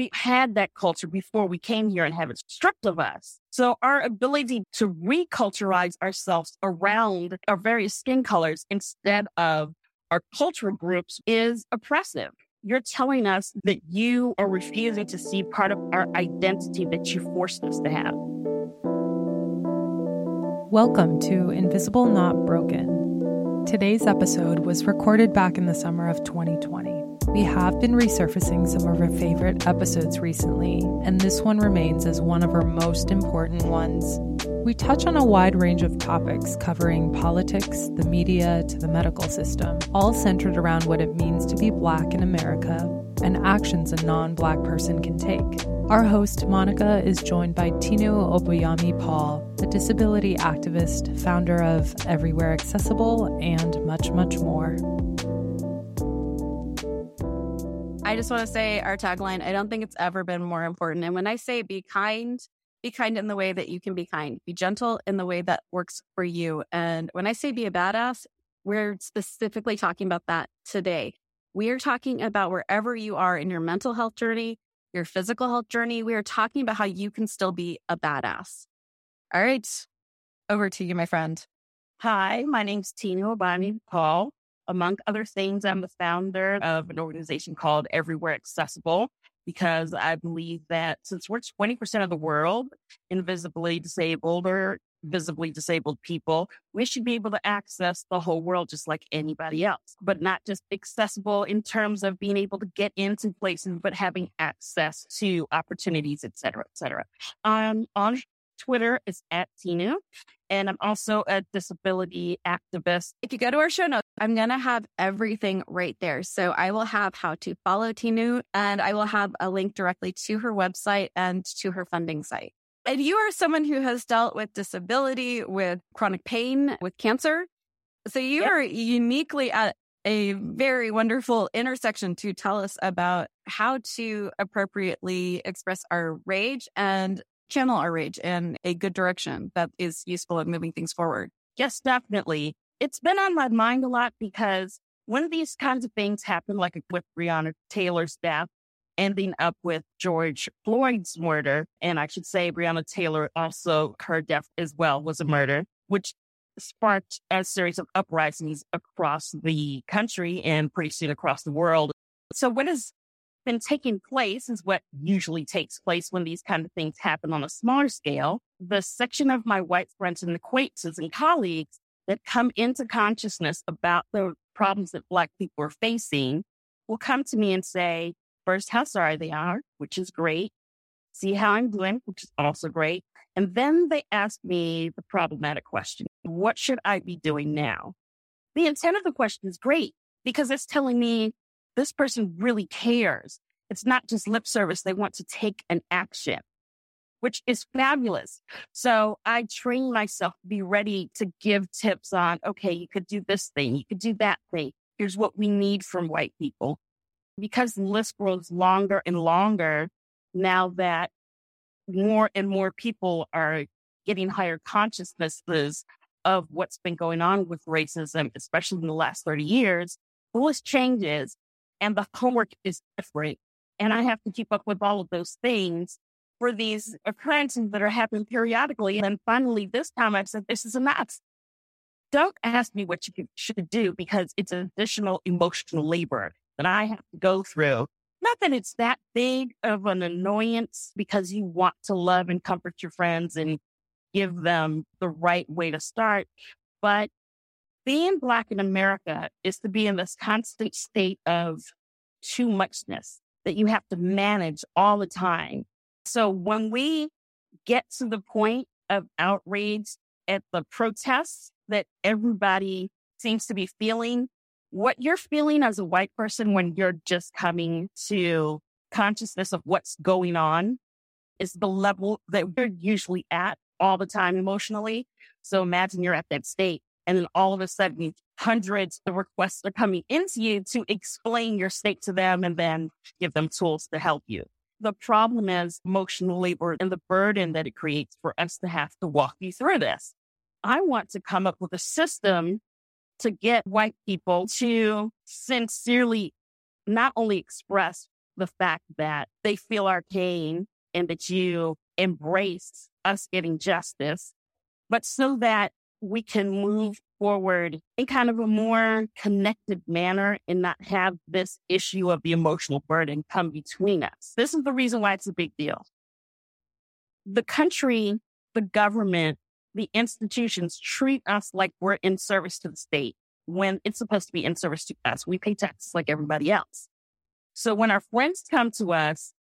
we had that culture before we came here and have it stripped of us. So our ability to reculturize ourselves around our various skin colors instead of our cultural groups is oppressive. You're telling us that you are refusing to see part of our identity that you forced us to have. Welcome to Invisible Not Broken. Today's episode was recorded back in the summer of 2020. We have been resurfacing some of our favorite episodes recently, and this one remains as one of our most important ones. We touch on a wide range of topics covering politics, the media, to the medical system, all centered around what it means to be Black in America and actions a non Black person can take. Our host, Monica, is joined by Tinu Abayomi Paul, a disability activist, founder of Everywhere Accessible, and much, much more. I just want to say our tagline I don't think it's ever been more important. And when I say be kind, be kind in the way that you can be kind, be gentle in the way that works for you. And when I say be a badass, we're specifically talking about that today. We are talking about wherever you are in your mental health journey, your physical health journey. We are talking about how you can still be a badass. All right. Over to you, my friend. Hi, my name's Tinu Abayomi Paul. Among other things, I'm the founder of an organization called Everywhere Accessible because I believe that since we're 20% of the world invisibly disabled or visibly disabled people, we should be able to access the whole world just like anybody else, but not just accessible in terms of being able to get into places, but having access to opportunities, et cetera, et cetera. Um, on Twitter is at Tinu. And I'm also a disability activist. If you go to our show notes, I'm going to have everything right there. So I will have how to follow Tinu and I will have a link directly to her website and to her funding site. And you are someone who has dealt with disability, with chronic pain, with cancer. So you yep. are uniquely at a very wonderful intersection to tell us about how to appropriately express our rage and channel our rage in a good direction that is useful in moving things forward. Yes, definitely. It's been on my mind a lot because when these kinds of things happen, like with Breonna Taylor's death, ending up with George Floyd's murder, and I should say Breonna Taylor also, her death as well was a murder, which sparked a series of uprisings across the country and pretty soon across the world. So what is been taking place is what usually takes place when these kind of things happen on a smaller scale. The section of my white friends and acquaintances and colleagues that come into consciousness about the problems that Black people are facing will come to me and say, first, how sorry they are, which is great. See how I'm doing, which is also great. And then they ask me the problematic question What should I be doing now? The intent of the question is great because it's telling me this person really cares. It's not just lip service. They want to take an action, which is fabulous. So I train myself to be ready to give tips on, okay, you could do this thing. You could do that thing. Here's what we need from white people. Because the list grows longer and longer now that more and more people are getting higher consciousnesses of what's been going on with racism, especially in the last 30 years, the list changes and the homework is different. And I have to keep up with all of those things for these occurrences that are happening periodically. And then finally, this time I said, this is enough. Don't ask me what you should do because it's additional emotional labor that I have to go through. Not that it's that big of an annoyance because you want to love and comfort your friends and give them the right way to start, but being Black in America is to be in this constant state of too muchness that you have to manage all the time. So when we get to the point of outrage at the protests that everybody seems to be feeling, what you're feeling as a white person when you're just coming to consciousness of what's going on is the level that we're usually at all the time emotionally. So imagine you're at that state and then all of a sudden, hundreds of requests are coming into you to explain your state to them and then give them tools to help you. The problem is emotional labor and the burden that it creates for us to have to walk you through this. I want to come up with a system to get white people to sincerely not only express, the fact that they feel our pain and that you embrace us getting justice, but so that we can move forward in kind of a more connected manner and not have this issue of the emotional burden come between us. This is the reason why it's a big deal. The country, the government, the institutions treat us like we're in service to the state when it's supposed to be in service to us. We pay taxes like everybody else. So when our friends come to us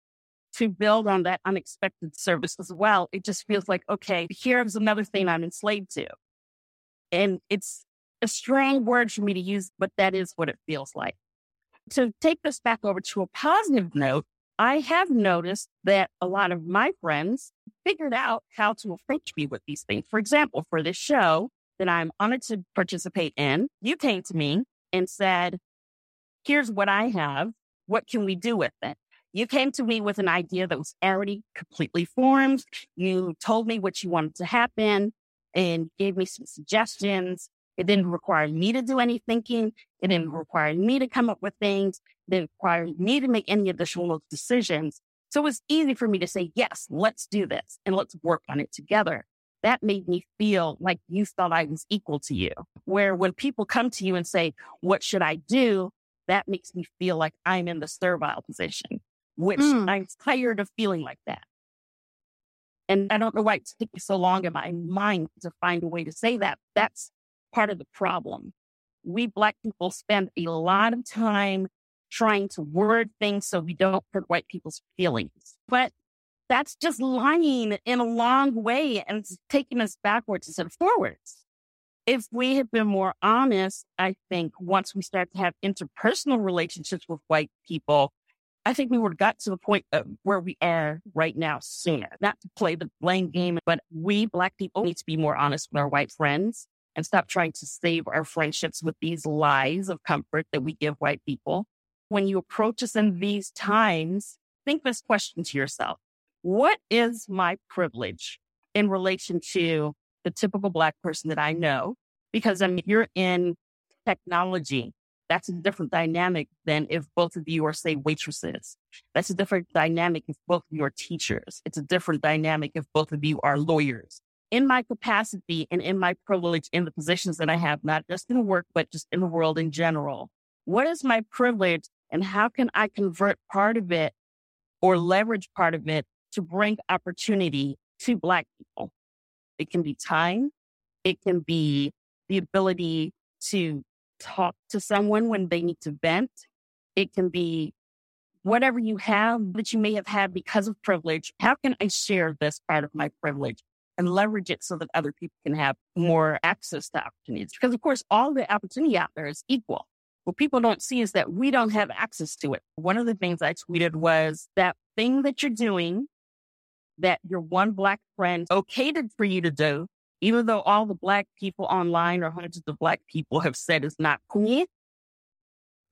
to build on that unexpected service as well, it just feels like, okay, here's another thing I'm enslaved to. And it's a strong word for me to use, but that is what it feels like. To take this back over to a positive note, I have noticed that a lot of my friends figured out how to approach me with these things. For example, for this show that I'm honored to participate in, you came to me and said, here's what I have. What can we do with it? You came to me with an idea that was already completely formed. You told me what you wanted to happen and gave me some suggestions. It didn't require me to do any thinking. It didn't require me to come up with things. It didn't require me to make any additional decisions. So it was easy for me to say, yes, let's do this and let's work on it together. That made me feel like you thought I was equal to you. Where when people come to you and say, what should I do? That makes me feel like I'm in the servile position, which mm. I'm tired of feeling like that. And I don't know why it took me so long in my mind to find a way to say that. That's part of the problem. We Black people spend a lot of time trying to word things so we don't hurt white people's feelings. But that's just lying in a long way and taking us backwards instead of forwards. If we had been more honest, I think once we start to have interpersonal relationships with white people, I think we would have got to the point of where we are right now sooner. Not to play the blame game, but we black people need to be more honest with our white friends and stop trying to save our friendships with these lies of comfort that we give white people. When you approach us in these times, think this question to yourself. What is my privilege in relation to the typical black person that I know? Because I mean, you're in technology that's a different dynamic than if both of you are, say, waitresses. That's a different dynamic if both of you are teachers. It's a different dynamic if both of you are lawyers. In my capacity and in my privilege in the positions that I have, not just in work, but just in the world in general, what is my privilege and how can I convert part of it or leverage part of it to bring opportunity to Black people? It can be time. It can be the ability to talk to someone when they need to vent. It can be whatever you have that you may have had because of privilege. How can I share this part of my privilege and leverage it so that other people can have more access to opportunities? Because of course, all the opportunity out there is equal. What people don't see is that we don't have access to it. One of the things I tweeted was that thing that you're doing that your one black friend okayed for you to do even though all the black people online or hundreds of black people have said it's not cool,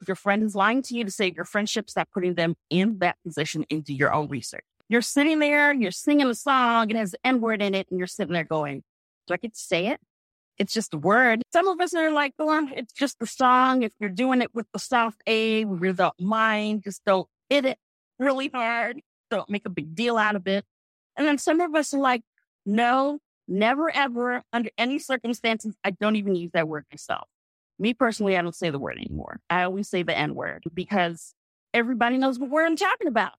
if your friend is lying to you to save your friendship, stop putting them in that position into your own research. You're sitting there, you're singing a song, it has the N word in it, and you're sitting there going, Do I get to say it? It's just a word. Some of us are like, oh, it's just the song. If you're doing it with the soft A, without mind, just don't hit it really hard. Don't make a big deal out of it. And then some of us are like, no, Never, ever, under any circumstances, I don't even use that word myself. Me personally, I don't say the word anymore. I always say the N word because everybody knows what word I'm talking about.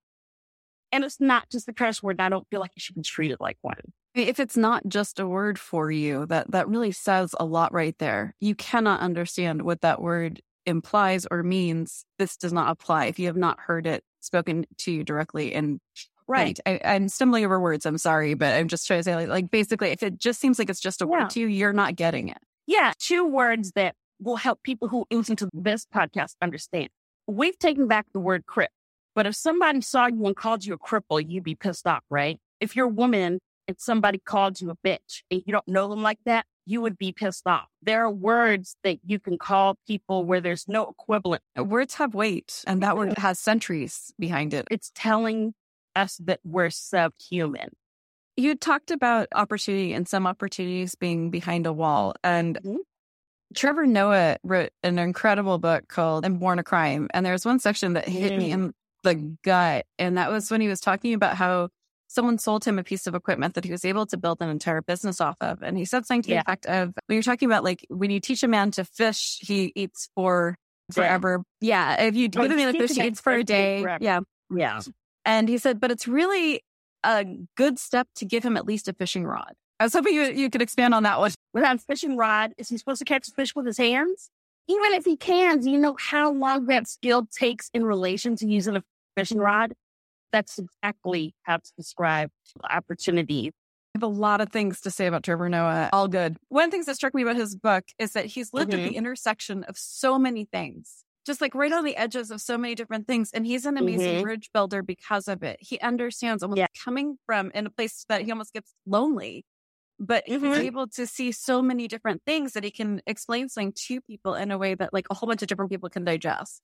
And it's not just a curse word. I don't feel like it should be treated like one. If it's not just a word for you, that, that really says a lot right there. You cannot understand what that word implies or means. This does not apply if you have not heard it spoken to you directly in Right. I, am stumbling over words. I'm sorry, but I'm just trying to say, like, like basically, if it just seems like it's just a yeah. word to you, you're not getting it. Yeah. Two words that will help people who listen to this podcast understand. We've taken back the word crip, but if somebody saw you and called you a cripple, you'd be pissed off, right? If you're a woman and somebody called you a bitch and you don't know them like that, you would be pissed off. There are words that you can call people where there's no equivalent. Words have weight, and that word has centuries behind it. It's telling us that we're subhuman. You talked about opportunity and some opportunities being behind a wall. And mm-hmm. Trevor Noah wrote an incredible book called I'm Born a Crime. And there's one section that hit mm-hmm. me in the gut. And that was when he was talking about how someone sold him a piece of equipment that he was able to build an entire business off of. And he said something to the effect of when you're talking about like when you teach a man to fish, he eats for forever. Yeah. If you give him a fish, he eats for a day. Yeah. Yeah. And he said, but it's really a good step to give him at least a fishing rod. I was hoping you, you could expand on that one. Without a fishing rod, is he supposed to catch fish with his hands? Even if he can, do you know how long that skill takes in relation to using a fishing rod? That's exactly how to describe opportunity. I have a lot of things to say about Trevor Noah. All good. One of the things that struck me about his book is that he's lived mm-hmm. at the mm-hmm. intersection of so many things, just like right on the edges of so many different things. And he's an amazing mm-hmm. bridge builder because of it. He understands almost yeah. coming from in a place that he almost gets lonely, but mm-hmm. he's able to see so many different things that he can explain something to people in a way that like a whole bunch of different people can digest.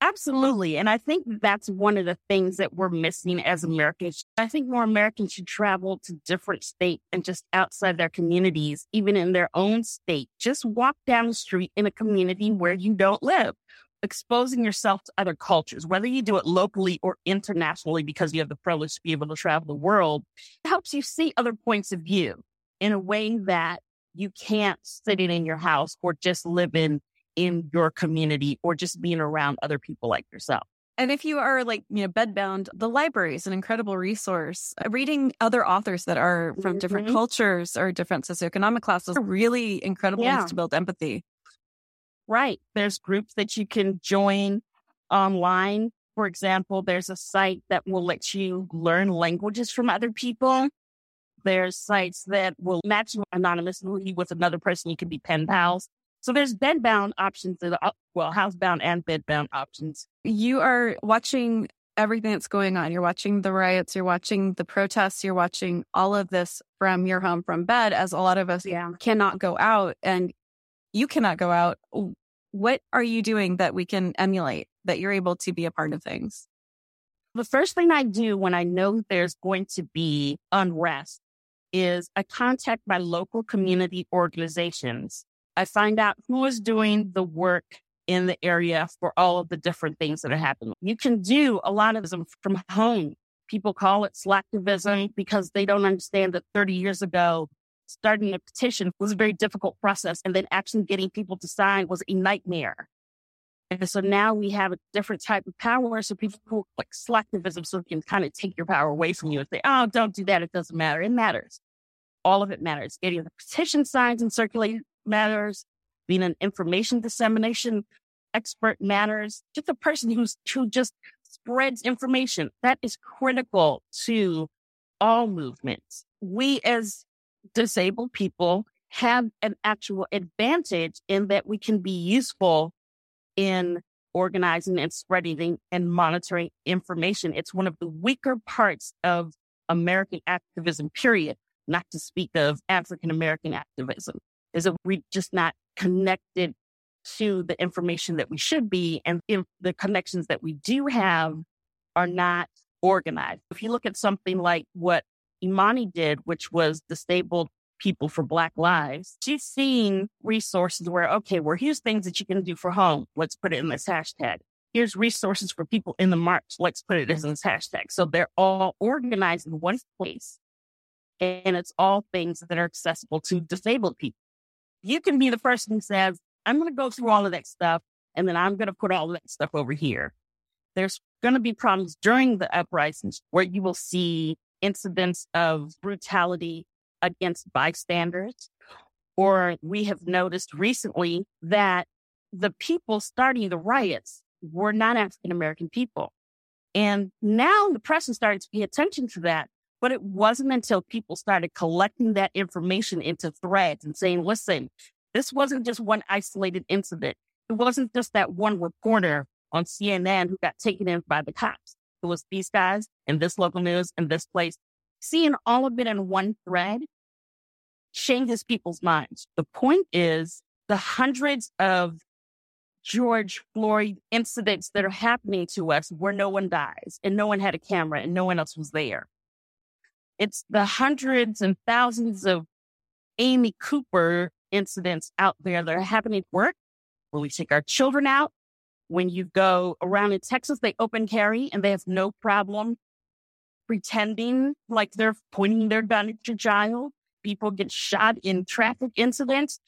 Absolutely. And I think that's one of the things that we're missing as Americans. I think more Americans should travel to different states and just outside their communities, even in their own state. Just walk down the street in a community where you don't live, exposing yourself to other cultures, whether you do it locally or internationally because you have the privilege to be able to travel the world, helps you see other points of view in a way that you can't sit in your house or just live in in your community or just being around other people like yourself. And if you are like, you know, bedbound, the library is an incredible resource. Uh, reading other authors that are from mm-hmm. different cultures or different socioeconomic classes are really incredible yeah. ways to build empathy. Right. There's groups that you can join online. For example, there's a site that will let you learn languages from other people. There's sites that will match you anonymously with another person. You can be pen pals. So there's bedbound options, that are, well, housebound and bedbound options. You are watching everything that's going on. You're watching the riots, you're watching the protests, you're watching all of this from your home, from bed, as a lot of us yeah. cannot go out and you cannot go out. What are you doing that we can emulate that you're able to be a part of things? The first thing I do when I know there's going to be unrest is I contact my local community organizations I find out who is doing the work in the area for all of the different things that are happening. You can do a lot of them from home. People call it slacktivism because they don't understand that 30 years ago, starting a petition was a very difficult process. And then actually getting people to sign was a nightmare. And so now we have a different type of power. So people who like slacktivism, so they can kind of take your power away from you and say, oh, don't do that. It doesn't matter. It matters. All of it matters. Getting the petition signs and circulated matters. Being an information dissemination expert matters. Just a person who's who just spreads information that is critical to all movements. We as disabled people have an actual advantage in that we can be useful in organizing and spreading and monitoring information. It's one of the weaker parts of American activism, period, not to speak of African American activism is that we're just not connected to the information that we should be. And if the connections that we do have are not organized. If you look at something like what Imani did, which was disabled people for Black lives, she's seeing resources where, okay, well, here's things that you can do for home. Let's put it in this hashtag. Here's resources for people in the march. Let's put it in this hashtag. So they're all organized in one place. And it's all things that are accessible to disabled people you can be the person who says, I'm going to go through all of that stuff and then I'm going to put all that stuff over here. There's going to be problems during the uprisings where you will see incidents of brutality against bystanders. Or we have noticed recently that the people starting the riots were not African American people. And now the press has started to pay attention to that. But it wasn't until people started collecting that information into threads and saying, listen, this wasn't just one isolated incident. It wasn't just that one reporter on CNN who got taken in by the cops. It was these guys in this local news in this place. Seeing all of it in one thread changes people's minds. The point is the hundreds of George Floyd incidents that are happening to us where no one dies and no one had a camera and no one else was there. It's the hundreds and thousands of Amy Cooper incidents out there that are happening at work where we take our children out When you go around in Texas, they open carry and they have no problem pretending like they're pointing their gun at your child. People get shot in traffic incidents.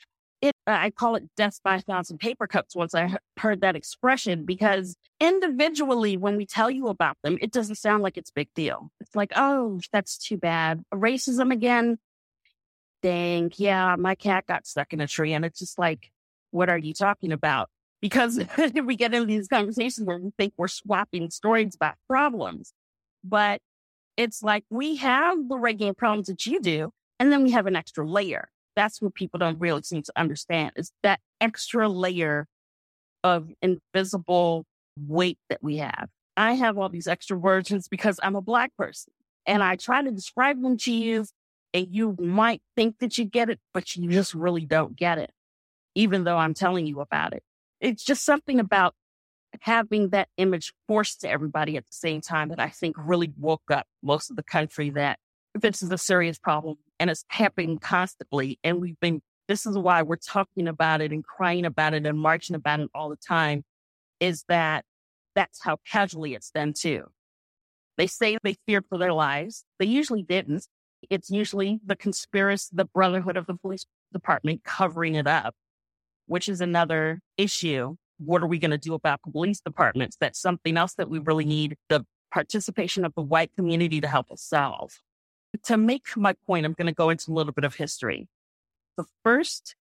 It, uh, I call it death by a thousand paper cuts once I heard that expression because individually, when we tell you about them, it doesn't sound like it's a big deal. It's like, oh, that's too bad. Racism again. Dang. Yeah. My cat got stuck in a tree. And it's just like, what are you talking about? Because we get into these conversations where we think we're swapping stories about problems. But it's like we have the regular problems that you do, and then we have an extra layer. That's what people don't really seem to understand is that extra layer of invisible weight that we have. I have all these extra versions because I'm a black person and I try to describe them to you and you might think that you get it, but you just really don't get it, even though I'm telling you about it. It's just something about having that image forced to everybody at the same time that I think really woke up most of the country that this is a serious problem and it's happening constantly. And we've been, this is why we're talking about it and crying about it and marching about it all the time is that that's how casually it's done too. They say they feared for their lives. They usually didn't. It's usually the conspiracy, the brotherhood of the police department covering it up, which is another issue what are we going to do about police departments? That's something else that we really need the participation of the white community to help us solve. To make my point, I'm going to go into a little bit of history. The first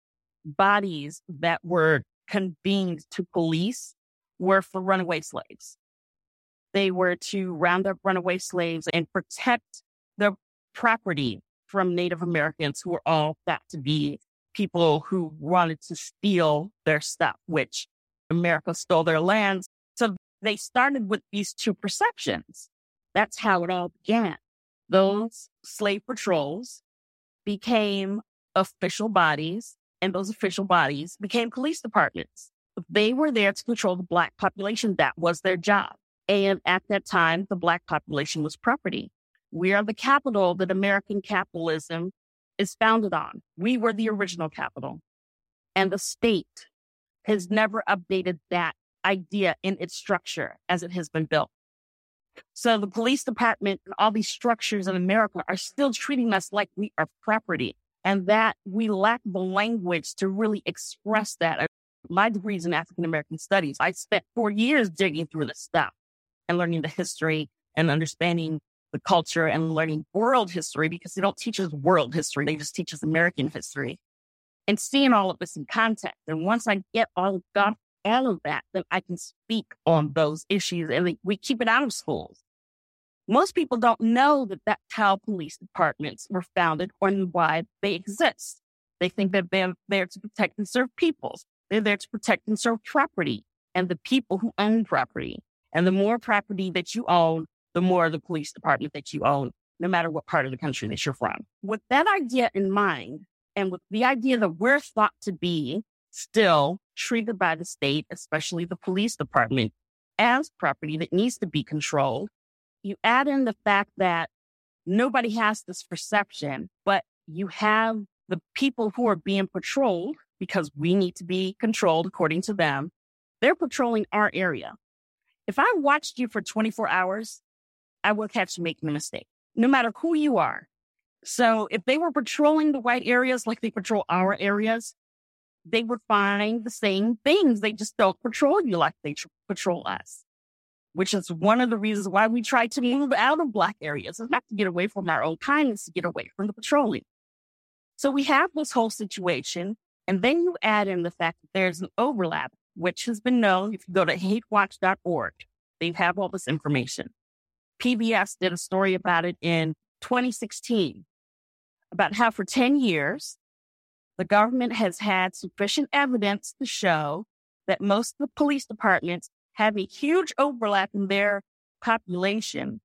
bodies that were convened to police were for runaway slaves. They were to round up runaway slaves and protect their property from Native Americans who were all thought to be people who wanted to steal their stuff, which America stole their lands. So they started with these two perceptions. That's how it all began. Those slave patrols became official bodies, and those official bodies became police departments. They were there to control the Black population. That was their job. And at that time, the Black population was property. We are the capital that American capitalism is founded on. We were the original capital. And the state has never updated that idea in its structure as it has been built. So the police department and all these structures in America are still treating us like we are property and that we lack the language to really express that. My degree is in African American studies. I spent four years digging through this stuff and learning the history and understanding the culture and learning world history because they don't teach us world history. They just teach us American history and seeing all of this in context. And once I get all got all of that, then I can speak on those issues and we keep it out of schools. Most people don't know that that's how police departments were founded or why they exist. They think that they're there to protect and serve peoples. They're there to protect and serve property and the people who own property. And the more property that you own, the more the police department that you own, no matter what part of the country that you're from. With that idea in mind, and with the idea that we're thought to be still treated by the state, especially the police department, as property that needs to be controlled, you add in the fact that nobody has this perception, but you have the people who are being patrolled because we need to be controlled according to them. They're patrolling our area. If I watched you for 24 hours, I would catch you making a mistake, no matter who you are. So if they were patrolling the white areas like they patrol our areas, they would find the same things. They just don't patrol you like they tr- patrol us, which is one of the reasons why we try to move out of black areas. It's not to get away from our own kindness, to get away from the patrolling. So we have this whole situation. And then you add in the fact that there's an overlap, which has been known. If you go to hatewatch.org, they have all this information. PBS did a story about it in 2016 about how for 10 years, the government has had sufficient evidence to show that most of the police departments have a huge overlap in their population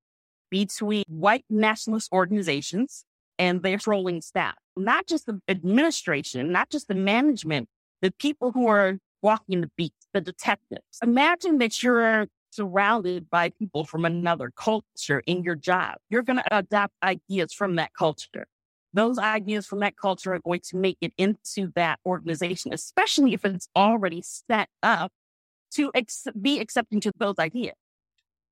between white nationalist organizations and their trolling staff. Not just the administration, not just the management, the people who are walking the beats, the detectives. Imagine that you're surrounded by people from another culture in your job. You're going to adopt ideas from that culture. Those ideas from that culture are going to make it into that organization, especially if it's already set up to ex- be accepting to those ideas.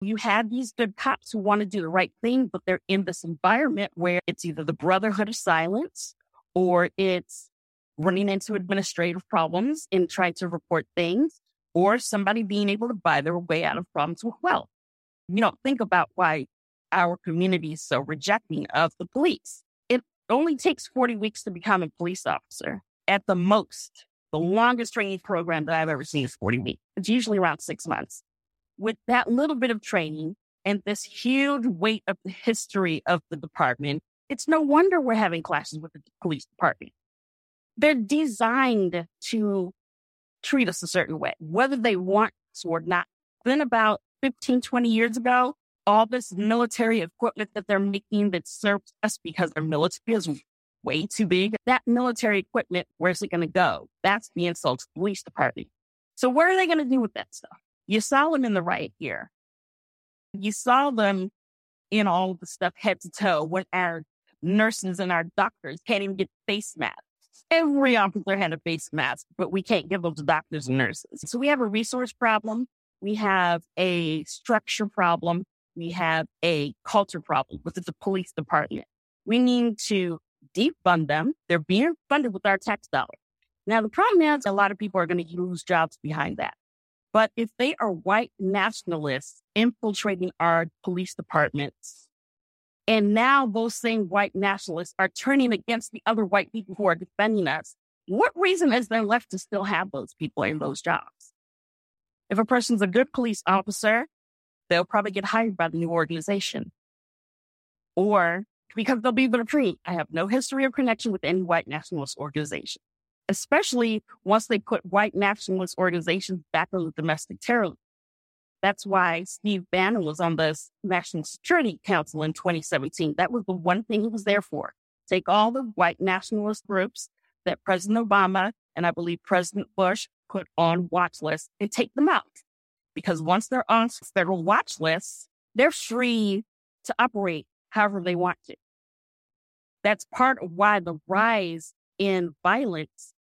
You have these good cops who want to do the right thing, but they're in this environment where it's either the brotherhood of silence or it's running into administrative problems and trying to report things or somebody being able to buy their way out of problems with wealth. You don't think about why our community is so rejecting of the police. Only takes 40 weeks to become a police officer at the most. The longest training program that I've ever seen is 40 weeks. It's usually around six months. With that little bit of training and this huge weight of the history of the department, it's no wonder we're having clashes with the police department. They're designed to treat us a certain way, whether they want to or not. Then about 15, 20 years ago, all this military equipment that they're making that serves us because their military is way too big. That military equipment, where's it going to go? That's the insult to the police department. So what are they going to do with that stuff? You saw them in the riot here. You saw them in all the stuff head to toe when our nurses and our doctors can't even get face masks. Every officer had a face mask, but we can't give them to doctors and nurses. So we have a resource problem. We have a structure problem. We have a culture problem with the police department. We need to defund them. They're being funded with our tax dollars. Now, the problem is a lot of people are going to lose jobs behind that. But if they are white nationalists infiltrating our police departments, and now those same white nationalists are turning against the other white people who are defending us, what reason is there left to still have those people in those jobs? If a person's a good police officer, they'll probably get hired by the new organization. Or because they'll be able to prove I have no history or connection with any white nationalist organization, especially once they put white nationalist organizations back on the domestic terror. That's why Steve Bannon was on the National Security Council in 2017. That was the one thing he was there for. Take all the white nationalist groups that President Obama and I believe President Bush put on watch lists and take them out. Because once they're on federal watch lists, they're free to operate however they want to. That's part of why the rise in violence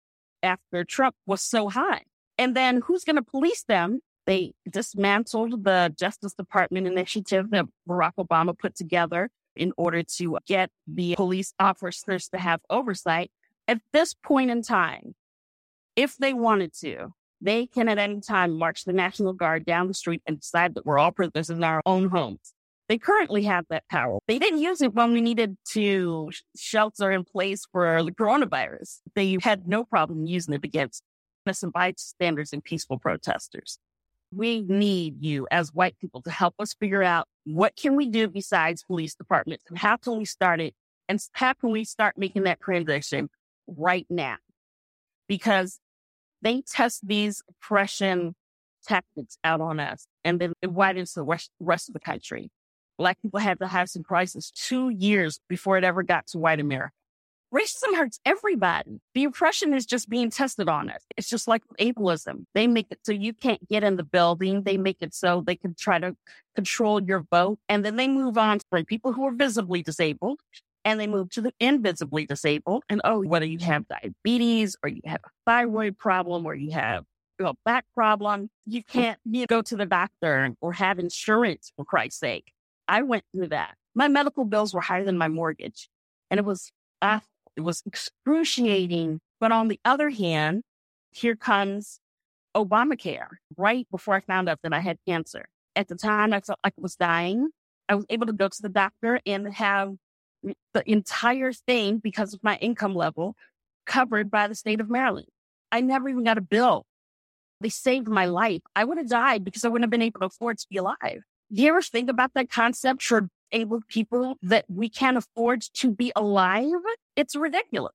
after Trump was so high. And then who's going to police them? They dismantled the Justice Department initiative that Barack Obama put together in order to get the police officers to have oversight. At this point in time, if they wanted to, they can at any time march the National Guard down the street and decide that we're all prisoners in our own homes. They currently have that power. They didn't use it when we needed to shelter in place for the coronavirus. They had no problem using it against innocent bystanders and peaceful protesters. We need you as white people to help us figure out what can we do besides police departments and how can we start it and how can we start making that transition right now? Because they test these oppression tactics out on us and then it widens to the rest, rest of the country. Black people had the housing crisis two years before it ever got to white America. Racism hurts everybody. The oppression is just being tested on us. It's just like ableism. They make it so you can't get in the building. They make it so they can try to control your vote. And then they move on to people who are visibly disabled and they move to the invisibly disabled. And oh, whether you have diabetes or you have a thyroid problem or you have a back problem, you can't you go to the doctor or have insurance for Christ's sake. I went through that. My medical bills were higher than my mortgage and it was, uh, it was excruciating. But on the other hand, here comes Obamacare right before I found out that I had cancer. At the time, I felt like I was dying. I was able to go to the doctor and have the entire thing because of my income level covered by the state of Maryland. I never even got a bill. They saved my life. I would have died because I wouldn't have been able to afford to be alive. Do you ever think about that concept for able people that we can't afford to be alive? It's ridiculous.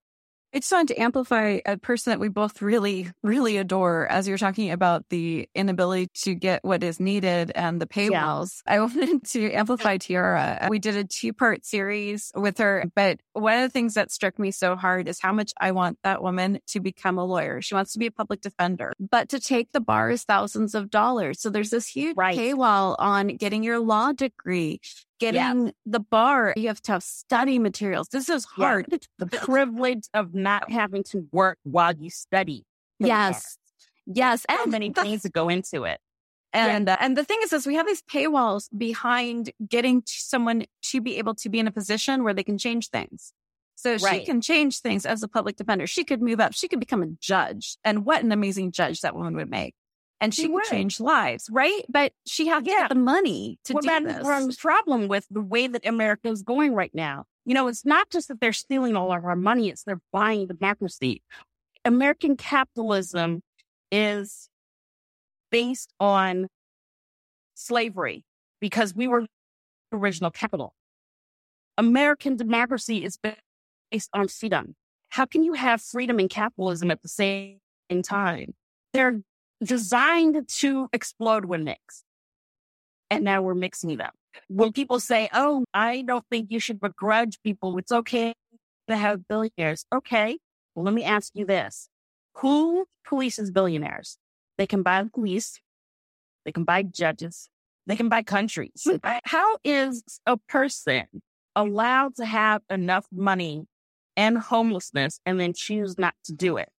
I just wanted to amplify a person that we both really, really adore as you're talking about the inability to get what is needed and the paywalls. Yeah. I wanted to amplify Tiara. We did a two part series with her, but one of the things that struck me so hard is how much I want that woman to become a lawyer. She wants to be a public defender, but to take the bar is thousands of dollars. So there's this huge right. paywall on getting your law degree getting yeah. the bar. You have to have study materials. This is hard. Yeah. The privilege of not having to work while you study. Yes. Yes, and many things that go into it. And yeah. uh, and the thing is, is we have these paywalls behind getting someone to be able to be in a position where they can change things. So right. she can change things as a public defender. She could move up. She could become a judge. And what an amazing judge that woman would make. And she, she would change lives, right? But she has yeah. the money to well, do that, this. the problem with the way that America is going right now. You know, it's not just that they're stealing all of our money; it's they're buying democracy. American capitalism is based on slavery because we were original capital. American democracy is based on freedom. How can you have freedom and capitalism at the same time? They're designed to explode when mixed. And now we're mixing them. When people say, Oh, I don't think you should begrudge people. It's okay to have billionaires. Okay. Well, let me ask you this. Who polices billionaires? They can buy the police. They can buy judges. They can buy countries. Hmm. How is a person allowed to have enough money and homelessness and then choose not to do it?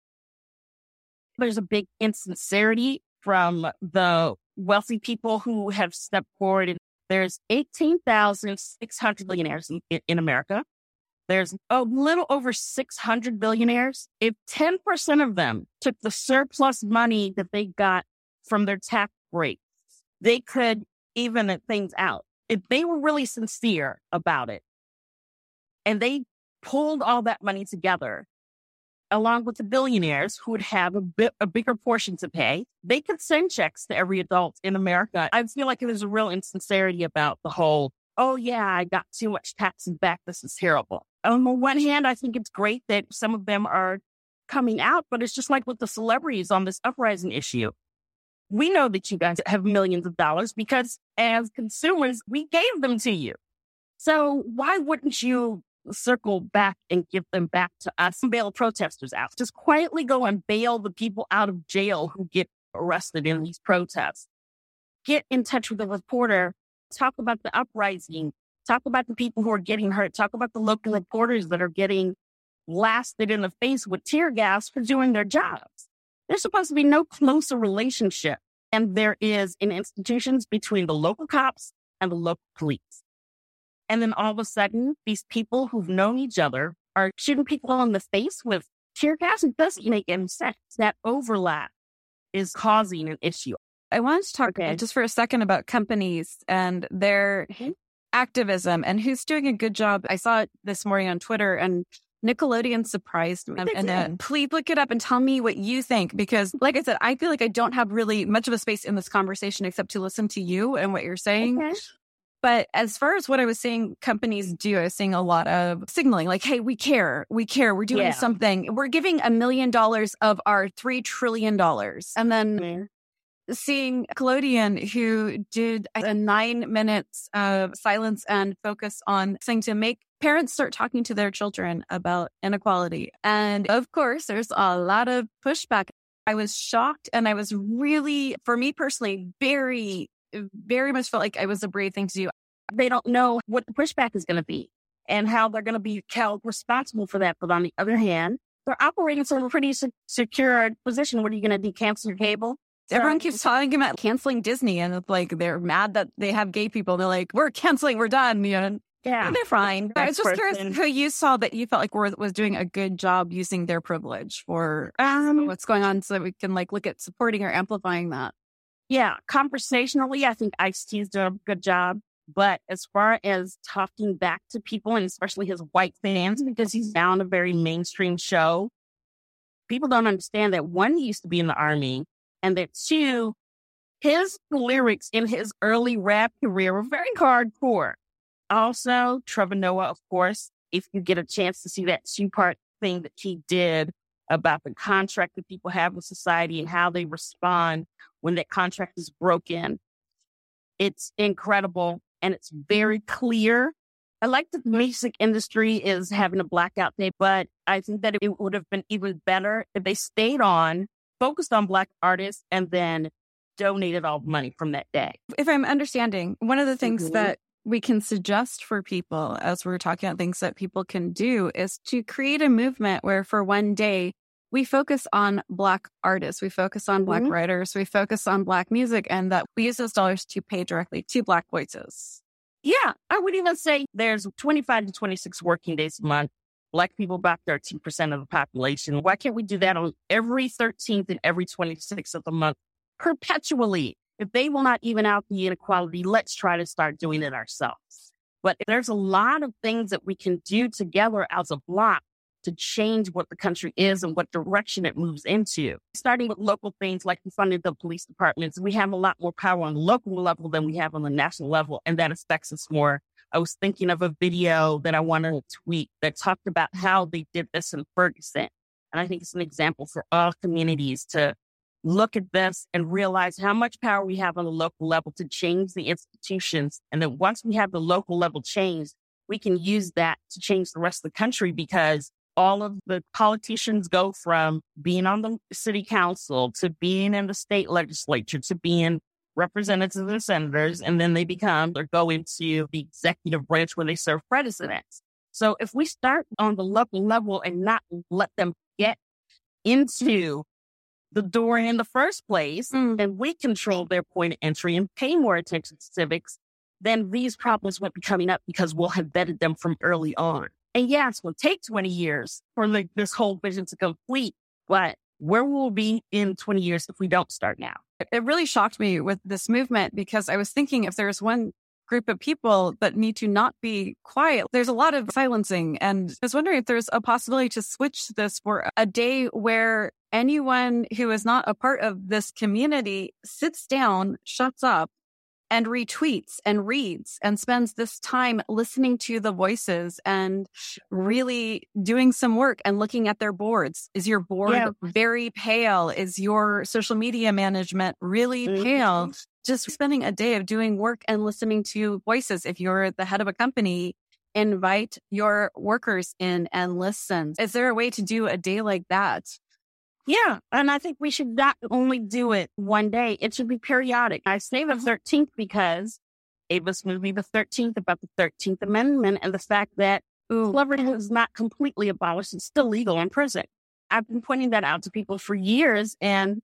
There's a big insincerity from the wealthy people who have stepped forward. And there's 18,600 billionaires in, in America. There's a little over 600 billionaires. If 10% of them took the surplus money that they got from their tax breaks, they could even things out. If they were really sincere about it and they pulled all that money together along with the billionaires who would have a bit a bigger portion to pay, they could send checks to every adult in America. I feel like there's a real insincerity about the whole, oh yeah, I got too much taxes back. This is terrible. On the one hand, I think it's great that some of them are coming out, but it's just like with the celebrities on this uprising issue. We know that you guys have millions of dollars because as consumers, we gave them to you. So why wouldn't you circle back and give them back to us bail protesters out. Just quietly go and bail the people out of jail who get arrested in these protests. Get in touch with the reporter. Talk about the uprising. Talk about the people who are getting hurt. Talk about the local reporters that are getting blasted in the face with tear gas for doing their jobs. There's supposed to be no closer relationship than there is in institutions between the local cops and the local police. And then all of a sudden, these people who've known each other are shooting people in the face with tear gas. It doesn't make any sense. That overlap is causing an issue. I wanted to talk okay. just for a second about companies and their mm-hmm. activism and who's doing a good job. I saw it this morning on Twitter and Nickelodeon surprised me. And uh, please look it up and tell me what you think. Because, like I said, I feel like I don't have really much of a space in this conversation except to listen to you and what you're saying. Okay. But as far as what I was seeing companies do, I was seeing a lot of signaling like, hey, we care, we care, we're doing yeah. something. We're giving a million dollars of our $3 trillion. And then mm-hmm. seeing Nickelodeon, who did a nine minutes of silence and focus on saying to make parents start talking to their children about inequality. And of course, there's a lot of pushback. I was shocked and I was really, for me personally, very very much felt like it was a brave thing to do. They don't know what the pushback is going to be and how they're going to be held responsible for that. But on the other hand, they're operating from a pretty se- secure position. What are you going to do? Cancel your cable? Everyone keeps talking about canceling Disney and it's like they're mad that they have gay people. They're like, we're canceling, we're done. You know, yeah, they're fine. I was just person. curious who you saw that you felt like were, was doing a good job using their privilege for um, what's going on, so that we can like look at supporting or amplifying that yeah, conversationally, I think Ice T's doing a good job. But as far as talking back to people and especially his white fans, mm-hmm. because he's now on a very mainstream show, people don't understand that one, he used to be in the army, and that two, his lyrics in his early rap career were very hardcore. Also, Trevor Noah, of course, if you get a chance to see that two part thing that he did about the contract that people have with society and how they respond when that contract is broken. It's incredible and it's very clear. I like that the music industry is having a blackout day, but I think that it would have been even better if they stayed on, focused on Black artists, and then donated all the money from that day. If I'm understanding, one of the things mm-hmm. that we can suggest for people as we're talking about things that people can do is to create a movement where for one day we focus on Black artists, we focus on Black Mhm. writers, we focus on Black music, and that we use those dollars to pay directly to Black voices. Yeah, I would even say there's 25 to 26 working days a month. Black people about 13% of the population. Why can't we do that on every 13th and every 26th of the month perpetually? If they will not even out the inequality, let's try to start doing it ourselves. But there's a lot of things that we can do together as a block to change what the country is and what direction it moves into. Starting with local things like funding the police departments, we have a lot more power on the local level than we have on the national level, and that affects us more. I was thinking of a video that I wanted to tweet that talked about how they did this in Ferguson. And I think it's an example for all communities to look at this and realize how much power we have on the local level to change the institutions. And then once we have the local level changed, we can use that to change the rest of the country because all of the politicians go from being on the city council to being in the state legislature to being representatives and senators, and then they become or go into the executive branch where they serve presidents. So if we start on the local level and not let them get into the door in the first place, Mm. and we control their point of entry and pay more attention to civics, then these problems won't be coming up because we'll have vetted them from early on. And yeah, it's going to take 20 years for like this whole vision to complete, but where will we be in 20 years if we don't start now? It really shocked me with this movement because I was thinking if there's one group of people that need to not be quiet, there's a lot of silencing. And I was wondering if there's a possibility to switch this for a day where anyone who is not a part of this community sits down, shuts up, and retweets and reads and spends this time listening to the voices and really doing some work and looking at their boards. Is your board Yeah. very pale? Is your social media management really Mhm. pale? Just spending a day of doing work and listening to voices. If you're the head of a company, invite your workers in and listen. Is there a way to do a day like that? Yeah. And I think we should not only do it one day, it should be periodic. I say the mm-hmm. 13th because Ava's movie, The 13th, about the 13th Amendment and the fact that slavery is not completely abolished. It's still legal in prison. I've been pointing that out to people for years. And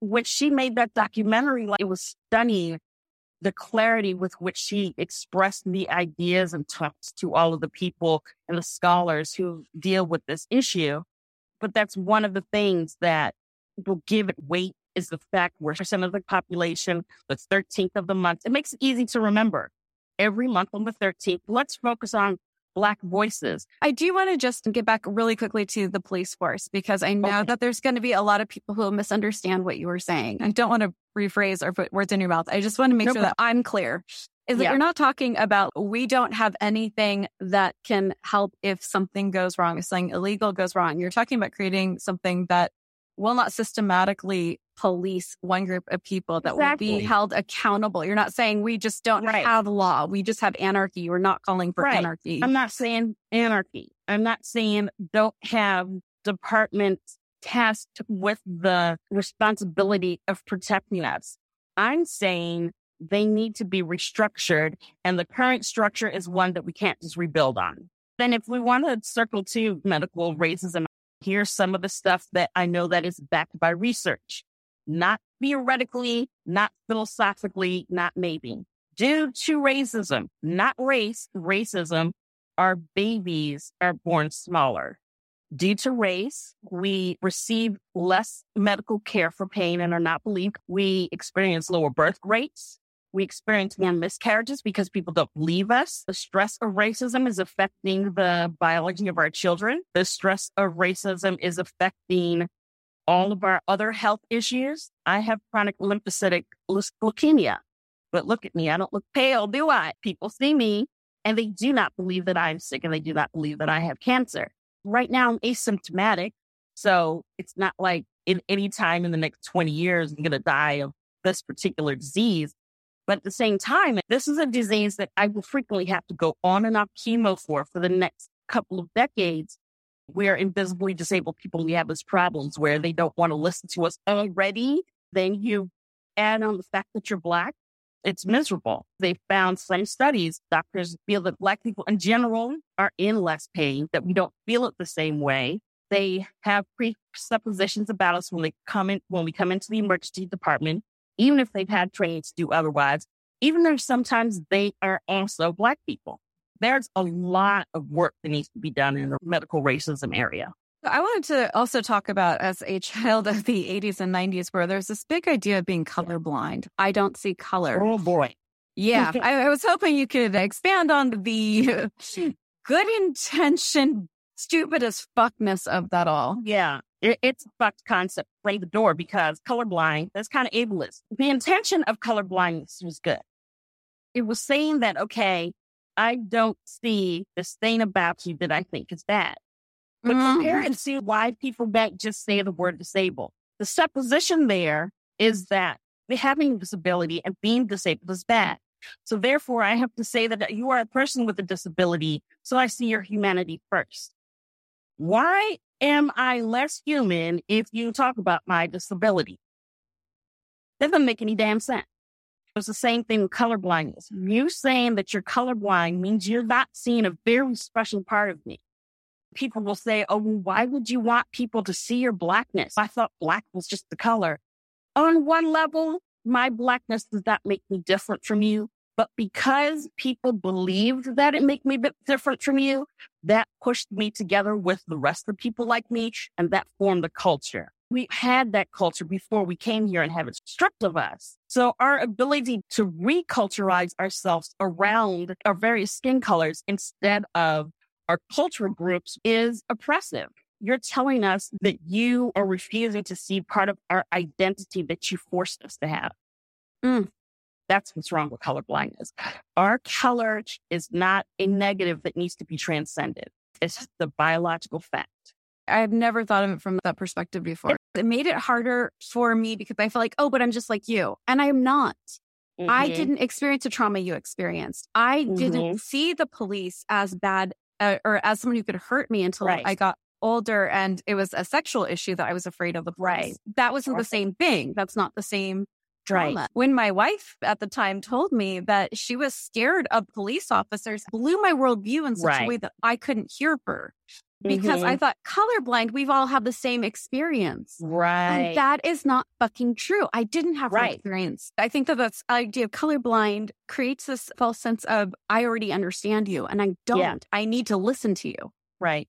when she made that documentary, like, it was stunning the clarity with which she expressed the ideas and talked to all of the people and the scholars who deal with this issue. But that's one of the things that will give it weight is the fact we're percent of the population, the 13th of the month. It makes it easy to remember. Every month on the 13th, let's focus on Black voices. I do want to just get back really quickly to the police force because I know Okay. that there's going to be a lot of people who will misunderstand what you were saying. I don't want to rephrase or put words in your mouth. I just want to make No sure that I'm clear. Is that Yeah. you're not talking about we don't have anything that can help if something goes wrong, if something illegal goes wrong. You're talking about creating something that will not systematically police one group of people that will be held accountable. You're not saying we just don't Right. have law. We just have anarchy. We're not calling for Right. anarchy. I'm not saying anarchy. I'm not saying don't have departments tasked with the responsibility of protecting us. I'm saying they need to be restructured, and the current structure is one that we can't just rebuild on. Then, if we want to circle to medical racism, here's some of the stuff that I know that is backed by research, not theoretically, not philosophically, not maybe. Due to racism, not race, racism, our babies are born smaller. Due to race, we receive less medical care for pain and are not believed. We experience lower birth rates. We experience more miscarriages because people don't believe us. The stress of racism is affecting the biology of our children. The stress of racism is affecting all of our other health issues. I have chronic lymphocytic leukemia, but look at me. I don't look pale, do I? People see me and they do not believe that I'm sick and they do not believe that I have cancer. Right now, I'm asymptomatic. So it's not like in any time in the next 20 years, I'm going to die of this particular disease. But at the same time, this is a disease that I will frequently have to go on and off chemo for for the next couple of decades. We're invisibly disabled people. We have these problems where they don't want to listen to us already. Then you add on the fact that you're Black. It's miserable. They found some studies, doctors feel that Black people in general are in less pain, that we don't feel it the same way. They have presuppositions about us when they come in, when we come into the emergency department, even if they've had training to do otherwise, even though sometimes they are also Black people. There's a lot of work that needs to be done in the medical racism area. I wanted to also talk about as a child of the 80s and 90s where there's this big idea of being colorblind. I don't see color. Oh boy. Yeah. I, I was hoping you could expand on the good intention, stupid as fuckness of that all. Yeah. It, it's a fucked concept right the door because colorblind, that's kind of ableist. The intention of colorblindness was good. It was saying that, okay, I don't see this thing about you that I think is bad. But mm-hmm. compare and see why people back just say the word disabled. The supposition there is that having a disability and being disabled is bad. So therefore, I have to say that you are a person with a disability. So I see your humanity first. Why am I less human if you talk about my disability? That doesn't make any damn sense. It's the same thing with colorblindness. You saying that you're colorblind means you're not seeing a very special part of me. People will say, Oh, well, why would you want people to see your blackness? I thought black was just the color. On one level, my blackness does not make me different from you. But because people believed that it made me different from you, that pushed me together with the rest of the people like me, and that formed a culture. We had that culture before we came here and have it stripped of us. So our ability to reculturize ourselves around our various skin colors instead of our cultural groups is oppressive. You're telling us that you are refusing to see part of our identity that you forced us to have. Mm. That's what's wrong with color blindness. Our color is not a negative that needs to be transcended. It's the biological fact. I've never thought of it from that perspective before. It made it harder for me because I felt like, oh, but I'm just like you. And I am not. Mm-hmm. I didn't experience the trauma you experienced. I mm-hmm. didn't see the police as bad uh, or as someone who could hurt me until right. I got older and it was a sexual issue that I was afraid of the police. Right. That wasn't the same thing. That's not the same trauma. Right. When my wife at the time told me that she was scared of police officers, blew my worldview in such right. a way that I couldn't hear her. Because mm-hmm. I thought colorblind, we've all had the same experience. Right. And that is not fucking true. I didn't have right. experience. I think that this idea of colorblind creates this false sense of I already understand you and I don't. Yeah. I need to listen to you. Right.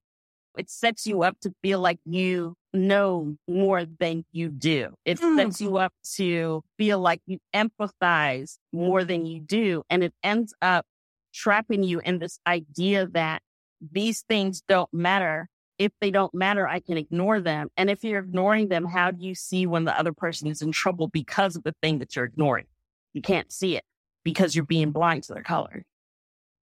It sets you up to feel like you know more than you do. It mm. sets you up to feel like you empathize more than you do. And it ends up trapping you in this idea that these things don't matter. If they don't matter, I can ignore them. And if you're ignoring them, how do you see when the other person is in trouble because of the thing that you're ignoring? You can't see it because you're being blind to their color.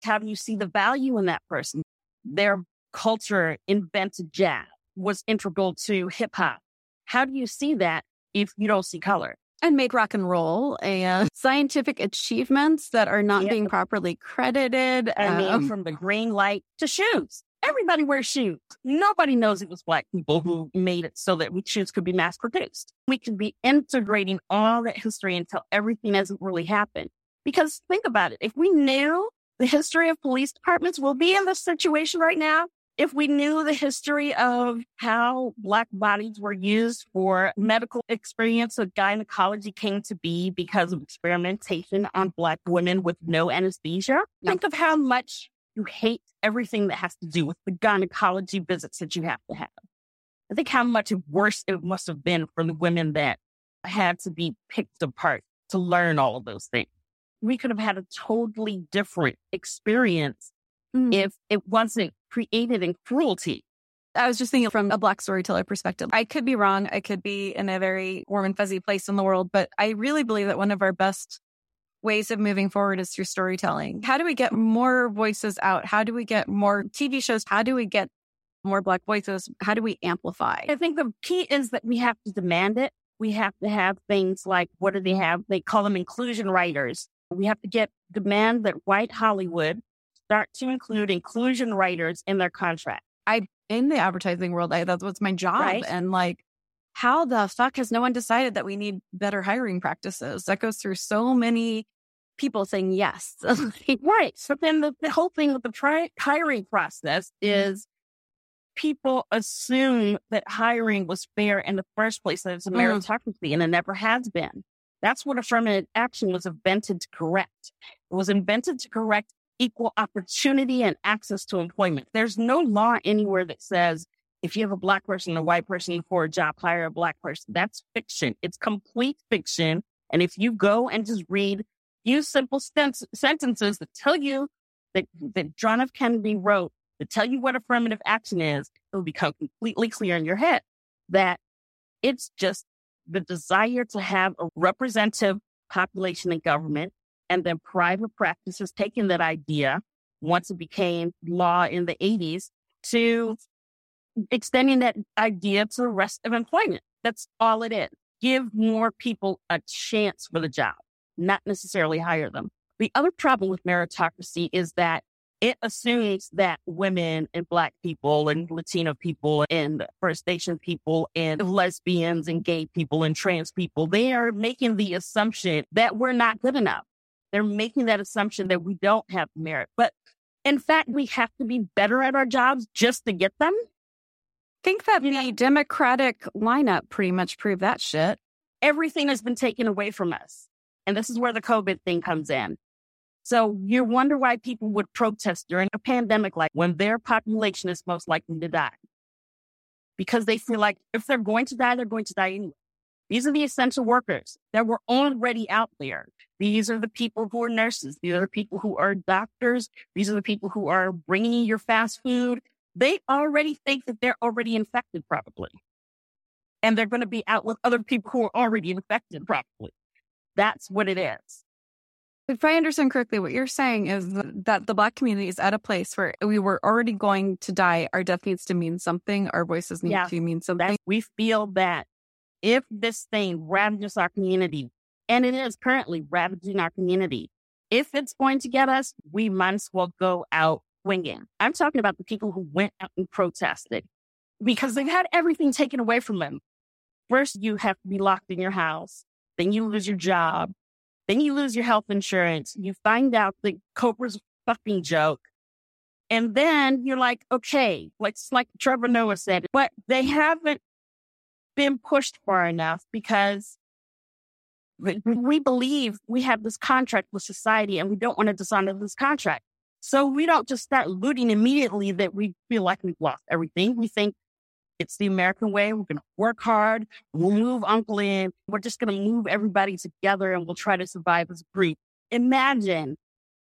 How do you see the value in that person? Their culture invented jazz, was integral to hip hop. How do you see that if you don't see color? And made rock and roll and scientific achievements that are not being properly credited. I mean, um, from the green light to shoes. Everybody wears shoes. Nobody knows it was black people who made it so that we, shoes could be mass produced. We could be integrating all that history until everything hasn't really happened. Because think about it. If we knew the history of police departments, we'll be in this situation right now if we knew the history of how Black bodies were used for medical experience, so gynecology came to be because of experimentation on Black women with no anesthesia. Think of how much you hate everything that has to do with the gynecology visits that you have to have. I think how much worse it must have been for the women that had to be picked apart to learn all of those things. We could have had a totally different experience mm. if it wasn't created in cruelty. I was just thinking from a Black storyteller perspective. I could be wrong. I could be in a very warm and fuzzy place in the world, but I really believe that one of our best ways of moving forward is through storytelling. How do we get more voices out? How do we get more TV shows? How do we get more Black voices? How do we amplify? I think the key is that we have to demand it. We have to have things like what do they have? They call them inclusion writers. We have to get demand that white Hollywood start to include inclusion writers in their contract. I in the advertising world, I, that's what's my job. Right? And like, how the fuck has no one decided that we need better hiring practices? That goes through so many people saying yes. right. So then the, the whole thing with the tri- hiring process is people assume that hiring was fair in the first place, that it's a Mm. meritocracy, and it never has been. That's what affirmative action was invented to correct. It was invented to correct equal opportunity and access to employment. There's no law anywhere that says if you have a black person, a white person for a job, hire a black person. That's fiction. It's complete fiction. And if you go and just read few simple sentences that tell you that, that John F. Kennedy wrote to tell you what affirmative action is, it will become completely clear in your head that it's just the desire to have a representative population in government and then private practice has taken that idea once it became law in the 80s to extending that idea to the rest of employment. That's all it is. Give more people a chance for the job, not necessarily hire them. The other problem with meritocracy is that it assumes that women and black people and Latino people and First Nation people and lesbians and gay people and trans people, they are making the assumption that we're not good enough. They're making that assumption that we don't have merit. But in fact, we have to be better at our jobs just to get them. think that the Democratic lineup pretty much proved that shit. Everything has been taken away from us. And this is where the COVID thing comes in. So you wonder why people would protest during a pandemic, like when their population is most likely to die. Because they feel like if they're going to die, they're going to die anyway. These are the essential workers that were already out there. These are the people who are nurses. These are the people who are doctors. These are the people who are bringing you your fast food. They already think that they're already infected, probably. And they're going to be out with other people who are already infected, probably. That's what it is. If I understand correctly, what you're saying is that the Black community is at a place where we were already going to die. Our death needs to mean something. Our voices need Yeah. to mean something. We feel that if this thing ravages our community, and it is currently ravaging our community, if it's going to get us, we might as well go out swinging. I'm talking about the people who went out and protested because they've had everything taken away from them. First, you have to be locked in your house. Then you lose your job. Then you lose your health insurance. You find out that Cobra's fucking joke. And then you're like, okay, like, like Trevor Noah said, but they haven't been pushed far enough because we- we believe we have this contract with society and we don't want to dishonor this contract. So we don't just start looting immediately that we feel like we've lost everything. We think it's the American way. We're going to work hard. We'll move uncle in. We're just going to move everybody together and we'll try to survive as a group. Imagine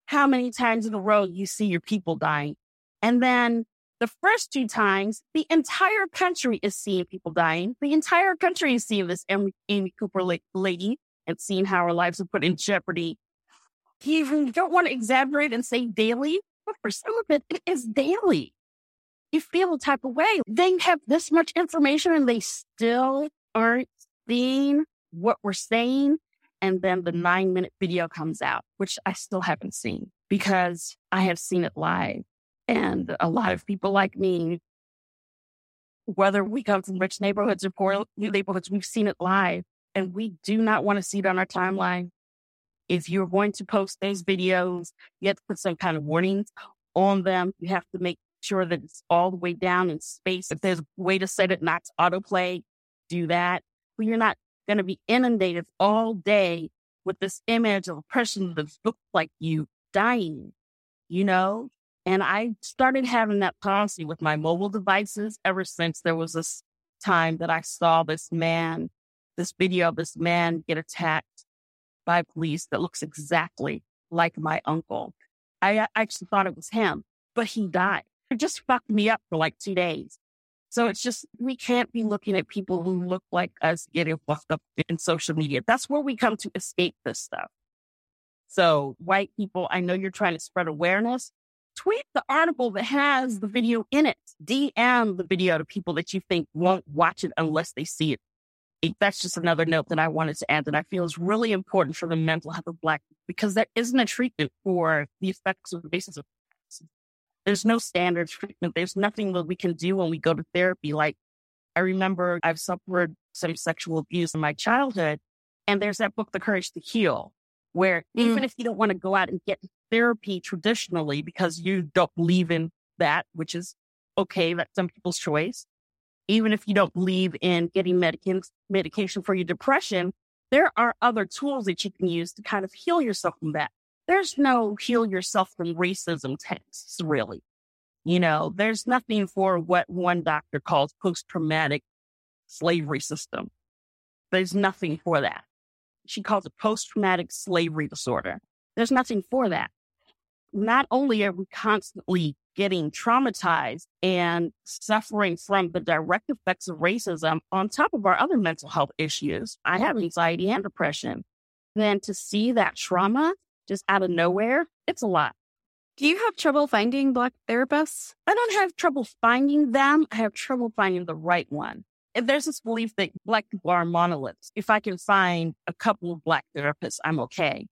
how many times in a row you see your people dying. And then the first two times, the entire country is seeing people dying. The entire country is seeing this Amy, Cooper la- lady and seeing how our lives are put in jeopardy. You don't want to exaggerate and say daily, but for some of it, it is daily. You feel the type of way. They have this much information and they still aren't seeing what we're saying. And then the nine minute video comes out, which I still haven't seen because I have seen it live. And a lot of people like me, whether we come from rich neighborhoods or poor neighborhoods, we've seen it live and we do not want to see it on our timeline. If you're going to post those videos, you have to put some kind of warnings on them. You have to make sure that it's all the way down in space. If there's a way to set it not to autoplay, do that. But you're not going to be inundated all day with this image of a person that looks like you dying, you know? And I started having that policy with my mobile devices ever since there was this time that I saw this man, this video of this man get attacked by police that looks exactly like my uncle. I uh, actually thought it was him, but he died. It just fucked me up for like two days. So it's just, we can't be looking at people who look like us getting fucked up in social media. That's where we come to escape this stuff. So white people, I know you're trying to spread awareness. Tweet the article that has the video in it. DM the video to people that you think won't watch it unless they see it. That's just another note that I wanted to add that I feel is really important for the mental health of Black people because there isn't a treatment for the effects of racism. There's no standard treatment. There's nothing that we can do when we go to therapy. Like I remember I've suffered some sexual abuse in my childhood, and there's that book, The Courage to Heal, where even mm. if you don't want to go out and get therapy traditionally because you don't believe in that, which is okay, that's some people's choice. Even if you don't believe in getting medication medication for your depression, there are other tools that you can use to kind of heal yourself from that. There's no heal yourself from racism texts, really. You know, there's nothing for what one doctor calls post traumatic slavery system. There's nothing for that. She calls it post traumatic slavery disorder. There's nothing for that. Not only are we constantly getting traumatized and suffering from the direct effects of racism on top of our other mental health issues, I have mm-hmm. anxiety and depression. Then to see that trauma just out of nowhere, it's a lot. Do you have trouble finding Black therapists? I don't have trouble finding them. I have trouble finding the right one. And there's this belief that Black people are monoliths. If I can find a couple of Black therapists, I'm okay.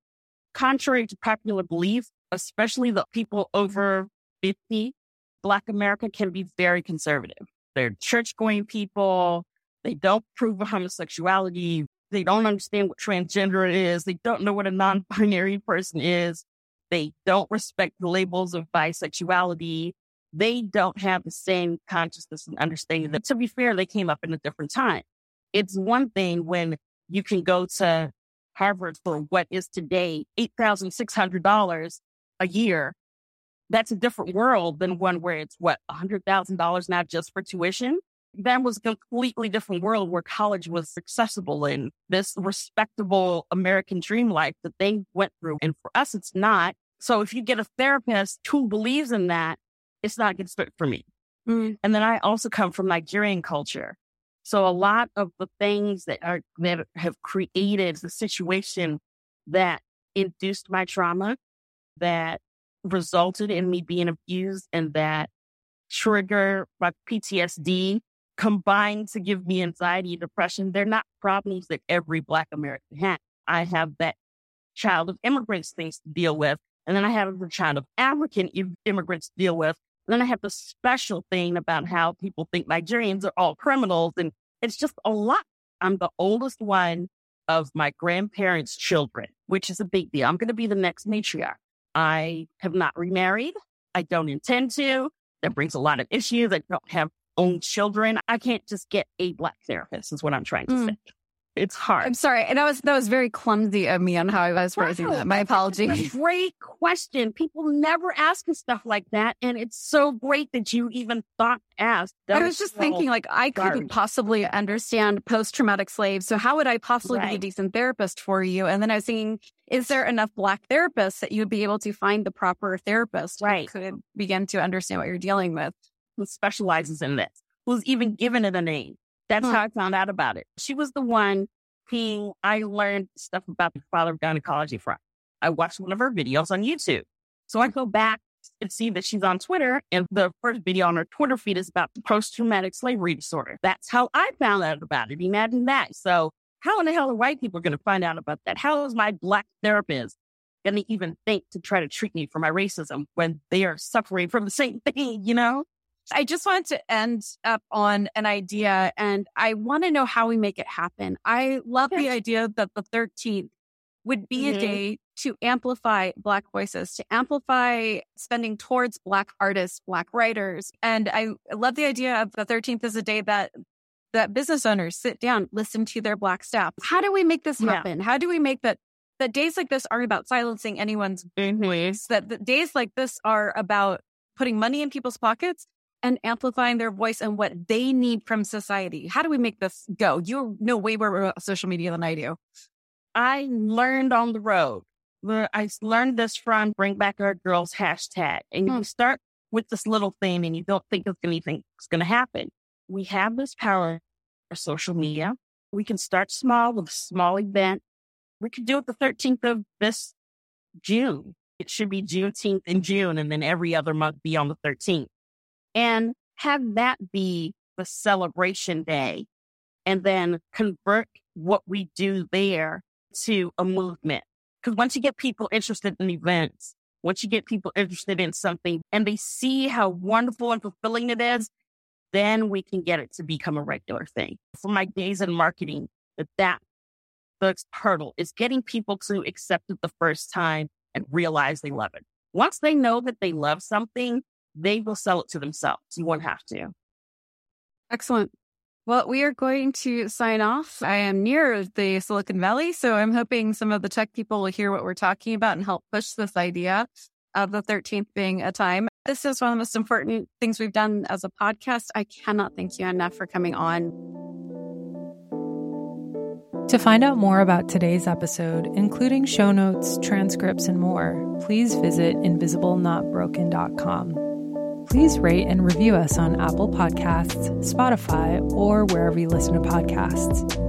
Contrary to popular belief, especially the people over 50, Black America can be very conservative. They're church going people. They don't prove of homosexuality. They don't understand what transgender is. They don't know what a non binary person is. They don't respect the labels of bisexuality they don't have the same consciousness and understanding mm-hmm. that, to be fair, they came up in a different time. It's one thing when you can go to Harvard for what is today $8,600 a year. That's a different world than one where it's what, $100,000 now just for tuition. That was a completely different world where college was accessible and this respectable American dream life that they went through. And for us, it's not. So if you get a therapist who believes in that, it's not good fit for me. Mm. And then I also come from Nigerian culture. So a lot of the things that are that have created the situation that induced my trauma, that resulted in me being abused and that trigger my PTSD combined to give me anxiety and depression, they're not problems that every Black American has. I have that child of immigrants things to deal with. And then I have the child of African immigrants to deal with. Then I have the special thing about how people think Nigerians are all criminals. And it's just a lot. I'm the oldest one of my grandparents' children, which is a big deal. I'm going to be the next matriarch. I have not remarried. I don't intend to. That brings a lot of issues. I don't have own children. I can't just get a black therapist, is what I'm trying to mm. say. It's hard. I'm sorry. And that was that was very clumsy of me on how I was phrasing wow. that. My apologies. Great question. People never ask us stuff like that. And it's so great that you even thought ask. I was just so thinking like I couldn't possibly understand post traumatic slaves. So how would I possibly right. be a decent therapist for you? And then I was thinking, is there enough black therapists that you would be able to find the proper therapist right. who could begin to understand what you're dealing with? Who specializes in this? Who's even given it a name? That's how I found out about it. She was the one who I learned stuff about the father of gynecology from. I watched one of her videos on YouTube. So I go back and see that she's on Twitter, and the first video on her Twitter feed is about post traumatic slavery disorder. That's how I found out about it. Imagine that. So, how in the hell are white people going to find out about that? How is my black therapist going to even think to try to treat me for my racism when they are suffering from the same thing, you know? I just wanted to end up on an idea and I want to know how we make it happen. I love the idea that the 13th would be mm-hmm. a day to amplify Black voices, to amplify spending towards Black artists, Black writers. And I love the idea of the 13th as a day that that business owners sit down, listen to their Black staff. How do we make this happen? Yeah. How do we make that that days like this aren't about silencing anyone's mm-hmm. voice, that, the days like this are about putting money in people's pockets and amplifying their voice and what they need from society. How do we make this go? You know way more about social media than I do. I learned on the road. I learned this from Bring Back Our Girls hashtag. And hmm. you start with this little thing and you don't think of anything that's going to happen. We have this power for social media. We can start small with a small event. We could do it the 13th of this June. It should be Juneteenth in June and then every other month be on the 13th and have that be the celebration day and then convert what we do there to a movement. Because once you get people interested in events, once you get people interested in something and they see how wonderful and fulfilling it is, then we can get it to become a regular thing. For my days in marketing, that that the hurdle is getting people to accept it the first time and realize they love it. Once they know that they love something, they will sell it to themselves. You won't have to. Excellent. Well, we are going to sign off. I am near the Silicon Valley, so I'm hoping some of the tech people will hear what we're talking about and help push this idea of the 13th being a time. This is one of the most important things we've done as a podcast. I cannot thank you enough for coming on. To find out more about today's episode, including show notes, transcripts, and more, please visit invisiblenotbroken.com. Please rate and review us on Apple Podcasts, Spotify, or wherever you listen to podcasts.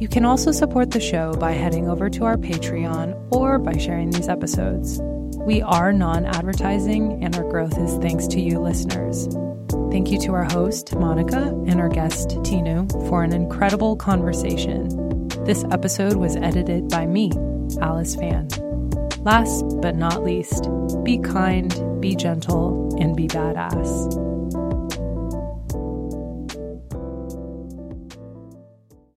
You can also support the show by heading over to our Patreon or by sharing these episodes. We are non advertising, and our growth is thanks to you listeners. Thank you to our host, Monica, and our guest, Tinu, for an incredible conversation. This episode was edited by me, Alice Fan. Last but not least, be kind, be gentle, and be badass.